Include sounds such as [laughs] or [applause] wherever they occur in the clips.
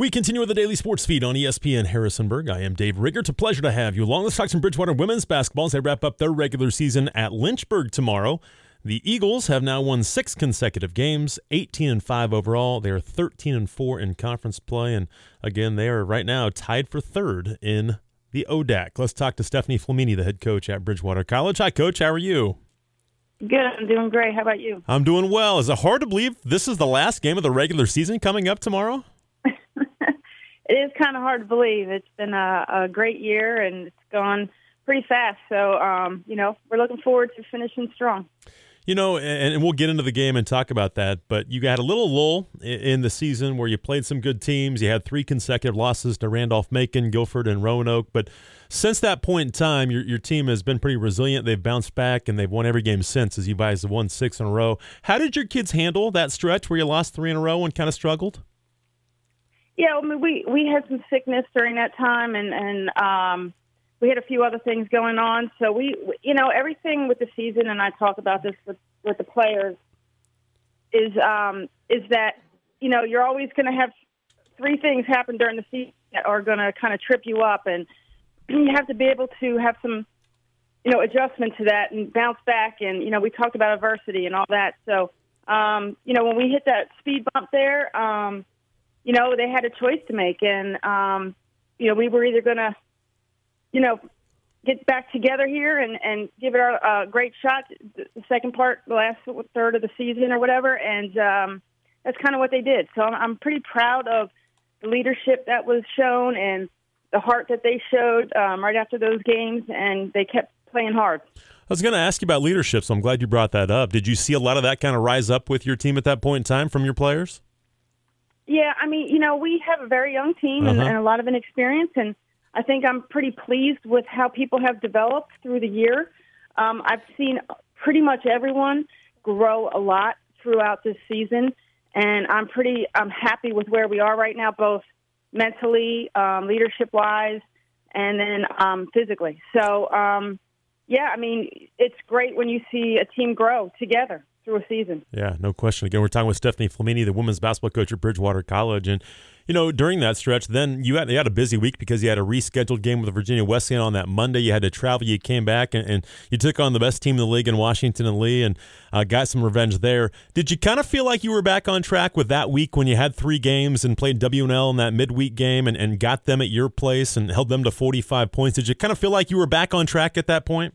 We continue with the daily sports feed on ESPN Harrisonburg. I am Dave Rigger. It's a pleasure to have you along. Let's talk some Bridgewater women's basketball as they wrap up their regular season at Lynchburg tomorrow. The Eagles have now won six consecutive games, 18 and 5 overall. They are 13 and 4 in conference play. And again, they are right now tied for third in the ODAC. Let's talk to Stephanie Flamini, the head coach at Bridgewater College. Hi, coach. How are you? Good. I'm doing great. How about you? I'm doing well. Is it hard to believe this is the last game of the regular season coming up tomorrow? It is kind of hard to believe. It's been a, a great year and it's gone pretty fast. So, um, you know, we're looking forward to finishing strong. You know, and, and, we'll get into the game and talk about that, but you had a little lull in the season where you played some good teams. You had three consecutive losses to Randolph Macon, Guilford, and Roanoke. But since that point in time, your, your team has been pretty resilient. They've bounced back and they've won every game since, as you guys have won six in a row. How did your kids handle that stretch where you lost three in a row and kind of struggled? Yeah, I mean, we we had some sickness during that time, and and um, we had a few other things going on. So we, you know, everything with the season, and I talk about this with with the players, is um, is that you know you're always going to have three things happen during the season that are going to kind of trip you up, and you have to be able to have some you know adjustment to that and bounce back. And you know, we talked about adversity and all that. So um, you know, when we hit that speed bump there. Um, you know, they had a choice to make, and um, you know, we were either going to, you know, get back together here and and give it a, a great shot, the second part, the last third of the season or whatever, and um, that's kind of what they did. So I'm, I'm pretty proud of the leadership that was shown and the heart that they showed um, right after those games, and they kept playing hard. I was going to ask you about leadership, so I'm glad you brought that up. Did you see a lot of that kind of rise up with your team at that point in time from your players? Yeah, I mean, you know, we have a very young team and, uh-huh. and a lot of inexperience, and I think I'm pretty pleased with how people have developed through the year. Um, I've seen pretty much everyone grow a lot throughout this season, and I'm pretty I'm happy with where we are right now, both mentally, um, leadership wise, and then um, physically. So, um, yeah, I mean, it's great when you see a team grow together through a season. Yeah, no question. Again, we're talking with Stephanie Flamini, the women's basketball coach at Bridgewater College, and you know during that stretch, then you had you had a busy week because you had a rescheduled game with the Virginia Wesleyan on that Monday. You had to travel. You came back and, and you took on the best team in the league in Washington and Lee, and uh, got some revenge there. Did you kind of feel like you were back on track with that week when you had three games and played WNL in that midweek game and, and got them at your place and held them to forty five points? Did you kind of feel like you were back on track at that point?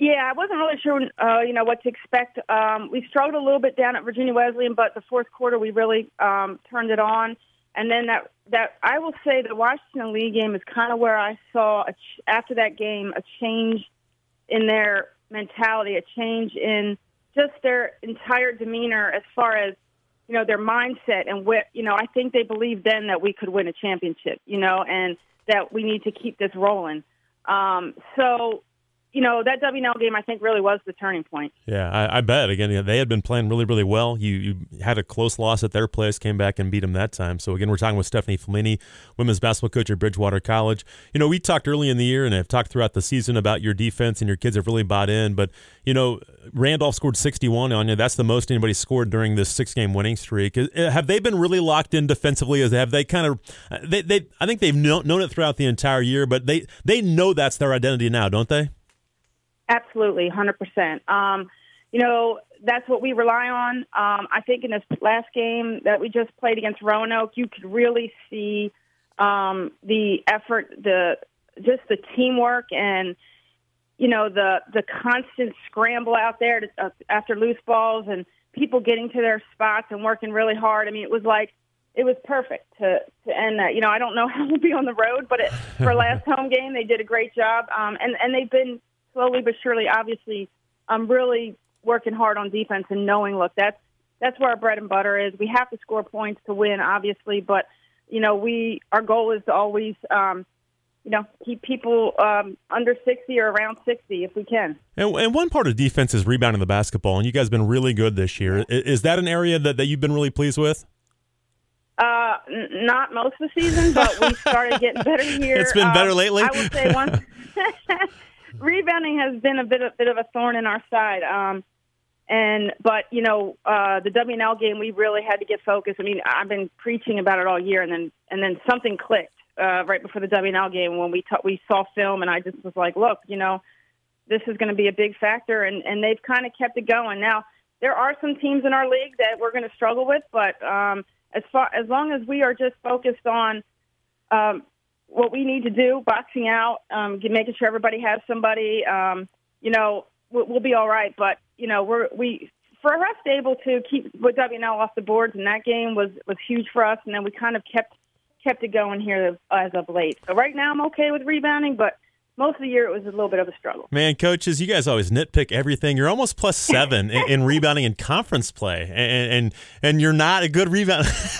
Yeah, I wasn't really sure, uh, you know, what to expect. Um, we struggled a little bit down at Virginia Wesleyan, but the fourth quarter we really um, turned it on. And then that that I will say the Washington Lee game is kind of where I saw a ch- after that game a change in their mentality, a change in just their entire demeanor as far as you know their mindset and what you know. I think they believed then that we could win a championship, you know, and that we need to keep this rolling. Um, so you know that WNL game I think really was the turning point. Yeah, I, I bet. Again, they had been playing really, really well. You you had a close loss at their place, came back and beat them that time. So again, we're talking with Stephanie Flamini, women's basketball coach at Bridgewater College. You know, we talked early in the year and have talked throughout the season about your defense and your kids have really bought in. But you know, Randolph scored 61 on you. That's the most anybody scored during this six game winning streak. Uh, have they been really locked in defensively? As have they kind of they, they I think they've known it throughout the entire year, but they they know that's their identity now, don't they? Absolutely, 100%. Um, you know, that's what we rely on. Um, I think in this last game that we just played against Roanoke, you could really see um, the effort, the just the teamwork, and you know the the constant scramble out there to, uh, after loose balls and people getting to their spots and working really hard. I mean, it was like it was perfect to to end that. You know, I don't know [laughs] how we'll be on the road, but it, for last [laughs] home game, they did a great job, um, and and they've been slowly but surely, obviously, I'm really working hard on defense and knowing, look, that's that's where our bread and butter is. We have to score points to win, obviously, but you know, we our goal is to always, um, you know, keep people um, under 60 or around 60 if we can. And, and, one part of defense is rebounding the basketball, and you guys have been really good this year. Is that an area that, that you've been really pleased with? Uh, n- not most of the season, but we started getting better [laughs] here. It's been better um, lately. I would say once. [laughs] [laughs] rebounding has been a bit, a bit of a thorn in our side. Um, And but you know uh, the WNL game, we really had to get focused. I mean, I've been preaching about it all year, and then and then something clicked uh, right before the WNL game when we we saw film, and I just was like, look, you know, this is going to be a big factor, and and they've kind of kept it going. Now there are some teams in our league that we're going to struggle with, but um, as far as long as we are just focused on um, what we need to do, boxing out, um, making sure everybody has somebody, um, you know, we'll, we'll be all right. But you know, we're we for us able to keep with WNL off the boards in that game was was huge for us, and then we kind of kept kept it going here as of late. So right now I'm okay with rebounding, but most of the year it was a little bit of a struggle. Man, coaches, you guys always nitpick everything. You're almost plus seven in, in, rebounding in conference play, and and, and you're not a good rebound. [laughs]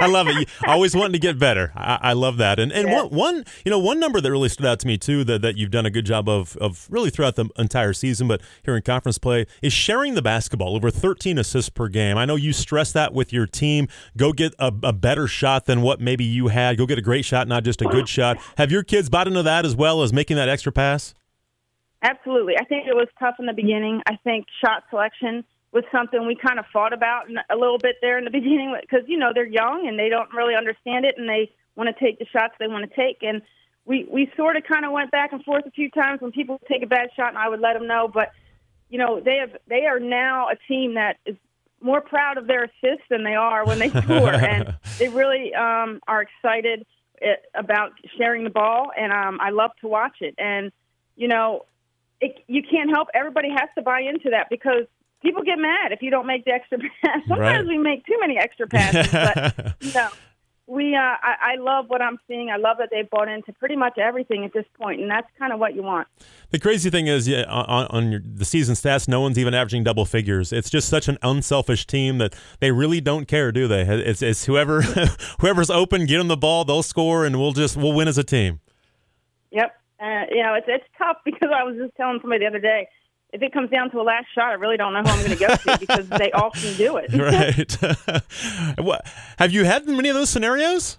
I love it. You always wanting to get better. I, I love that. And and yeah. one, one you know one number that really stood out to me too that, that you've done a good job of of really throughout the entire season, but here in conference play is sharing the basketball over 13 assists per game. I know you stress that with your team. Go get a, a better shot than what maybe you had. Go get a great shot, not just a good shot. Have your kids bought into that as well? Well as making that extra pass? Absolutely. I think it was tough in the beginning. I think shot selection was something we kind of fought about a little bit there in the [laughs] beginning because you know they're young and they don't really understand it and they want to take the shots they want to take and we we sort of kind of went back and forth a few times when people take a bad shot and I would let them know but you know they have they are now a team that is more proud of their assists than they are when they [laughs] score and [laughs] they really um are excited it, about sharing the ball, and um, I love to watch it. And you know, it, you can't help. Everybody has to buy into that because people get mad if you don't make the extra [laughs] pass. Sometimes right. we make too many extra passes, but [laughs] you know, we uh, I, I love what I'm seeing. I love that they've bought into pretty much everything at this point, and that's kind of what you want. The crazy thing is, yeah, on, on your, the season stats, no one's even averaging double figures. It's just such an unselfish team that they really don't care, do they? It's, it's whoever [laughs] whoever's open, get them the ball, they'll score, and we'll just we'll win as a team. Yep, uh, you know it's it's tough because I was just telling somebody the other day if it comes down to a last shot, I really don't know who I'm going to go to [laughs] because they often do it. [laughs] right. [laughs] what, have you had many of those scenarios?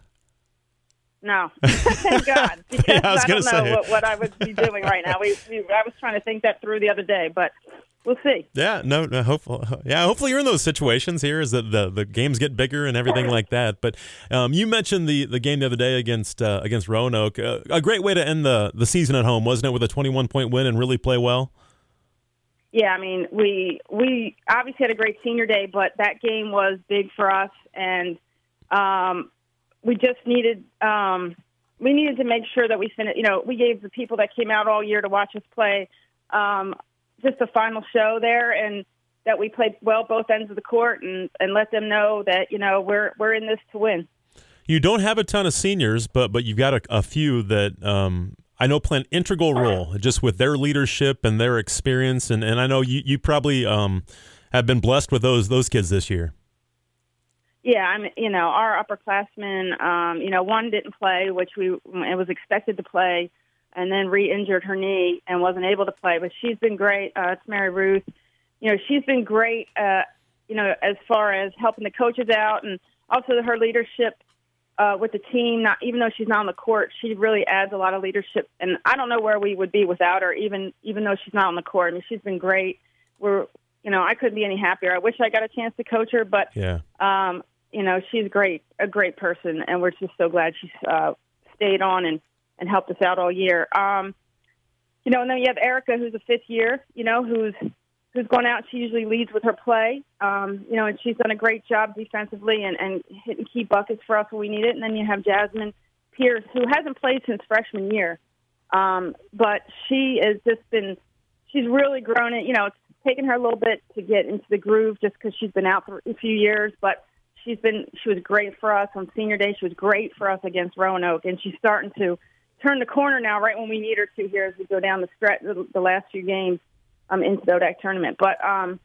No, thank God. Because yeah, I, I don't know what, what, I would be doing right now. We, we, I was trying to think that through the other day, but we'll see. Yeah, no, no hopefully, yeah, hopefully you're in those situations here as the, the, the games get bigger and everything like that. But um, you mentioned the, the game the other day against uh, against Roanoke. Uh, a great way to end the, the season at home, wasn't it, with a 21 point win and really play well? Yeah, I mean, we we obviously had a great senior day, but that game was big for us, and um, we just needed um, we needed to make sure that we finished. You know, we gave the people that came out all year to watch us play um, just a final show there, and that we played well both ends of the court, and and let them know that you know we're we're in this to win. You don't have a ton of seniors, but but you've got a, a few that um, I know play an integral role just with their leadership and their experience, and, and I know you you probably um, have been blessed with those those kids this year. Yeah, I'm. You know, our upperclassmen. Um, you know, one didn't play, which we it was expected to play, and then re-injured her knee and wasn't able to play. But she's been great. Uh, it's Mary Ruth. You know, she's been great. Uh, you know, as far as helping the coaches out and also her leadership uh, with the team. Not even though she's not on the court, she really adds a lot of leadership. And I don't know where we would be without her. Even even though she's not on the court, I mean, she's been great. We're you know I couldn't be any happier. I wish I got a chance to coach her, but yeah. Um, you know she's great, a great person, and we're just so glad she's uh, stayed on and and helped us out all year. Um, you know, and then you have Erica, who's a fifth year. You know, who's who's gone out. She usually leads with her play, um, you know, and she's done a great job defensively and, and hitting key buckets for us when we need it. And then you have Jasmine Pierce, who hasn't played since freshman year, um, but she has just been, she's really grown it. You know, it's taken her a little bit to get into the groove just because she's been out for a few years, but she's been, she was great for us on senior day. She was great for us against Roanoke, and she's starting to turn the corner now, right when we need her to here as we go down the stretch, the, the last few games um, into the ODAC tournament. But um,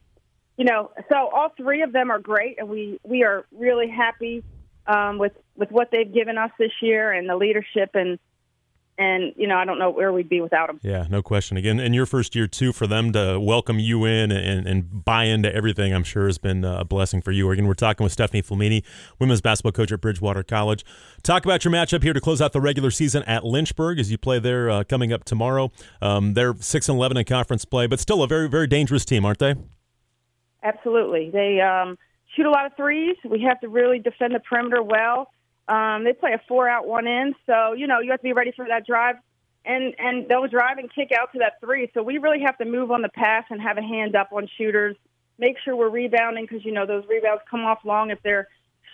you know, so all three of them are great, and we we are really happy um, with with what they've given us this year and the leadership and and you know I don't know where we'd be without them. Yeah, no question. Again, in your first year too, for them to welcome you in and, and buy into everything, I'm sure has been a blessing for you. Again, we're talking with Stephanie Flamini, women's basketball coach at Bridgewater College. Talk about your matchup here to close out the regular season at Lynchburg as you play there uh, coming up tomorrow. Um, they're six and eleven in conference play, but still a very very dangerous team, aren't they? absolutely. They um, shoot a lot of threes. We have to really defend the perimeter well. Um, they play a four out, one in, so you know you have to be ready for that drive, and and they'll drive and kick out to that three. So we really have to move on the pass and have a hand up on shooters. Make sure we're rebounding because you know those rebounds come off long if they're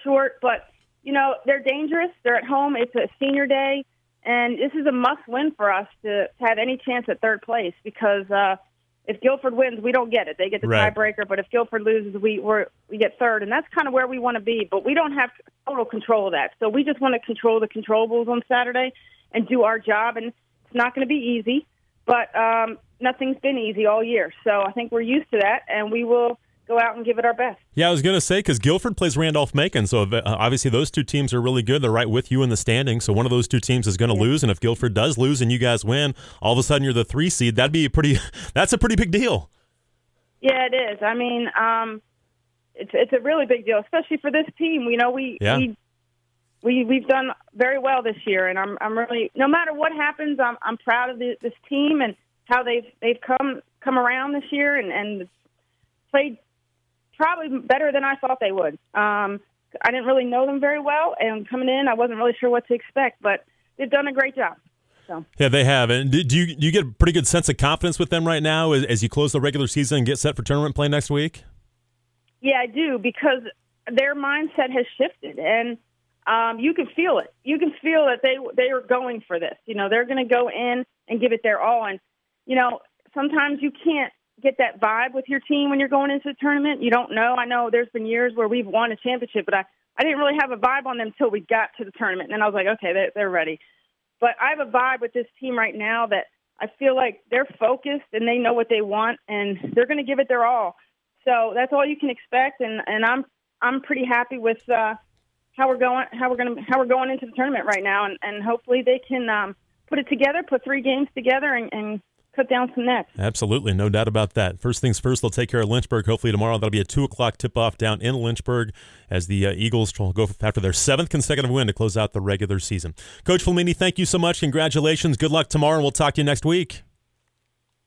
short. But you know they're dangerous. They're at home. It's a senior day, and this is a must win for us to, to have any chance at third place because. uh if Guilford wins, we don't get it. They get the Right. tiebreaker. But if Guilford loses, we we're, we get third, and that's kind of where we want to be. But we don't have total control of that. So we just want to control the controllables on Saturday and do our job. And it's not going to be easy, but um, nothing's been easy all year. So I think we're used to that, and we will go out and give it our best. Yeah, I was going to say because Guilford plays Randolph Macon, so uh, obviously those two teams are really good. They're right with you in the standings, so one of those two teams is going to lose. And if Guilford does lose and you guys win, all of a sudden you're the three seed. That'd be a pretty. [laughs] That's a pretty big deal. Yeah, it is. I mean, um, it's it's a really big deal, especially for this team. You know, we Yeah. we we we've done very well this year, and I'm I'm really no matter what happens, I'm I'm proud of the, this team and how they've they've come come around this year and and played probably better than I thought they would. Um, I didn't really know them very well, and coming in, I wasn't really sure what to expect, but they've done a great job. So. Yeah, they have. And do you do you get a pretty good sense of confidence with them right now as, as you close the regular season and get set for tournament play next week? Yeah, I do because their mindset has shifted, and um, you can feel it. You can feel that they they are going for this. You know, they're going to go in and give it their all. And you know, sometimes you can't get that vibe with your team when you're going into the tournament. You don't know. I know there's been years where we've won a championship, but I I didn't really have a vibe on them until we got to the tournament, and then I was like, okay, they, they're ready. But I have a vibe with this team right now that I feel like they're focused and they know what they want, and they're going to give it their all. So that's all you can expect, and and I'm I'm pretty happy with uh, how we're going how we're going to how we're going into the tournament right now, and and hopefully they can um, put it together, put three games together, and, and cut down some nets. Absolutely, no doubt about that. First things first, they'll take care of Lynchburg. Hopefully tomorrow that'll be a two o'clock tip off down in Lynchburg as the uh, Eagles will go after their seventh consecutive win to close out the regular season. Coach Flamini, thank you so much. Congratulations. Good luck tomorrow, and we'll talk to you next week.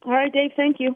All right, Dave. Thank you.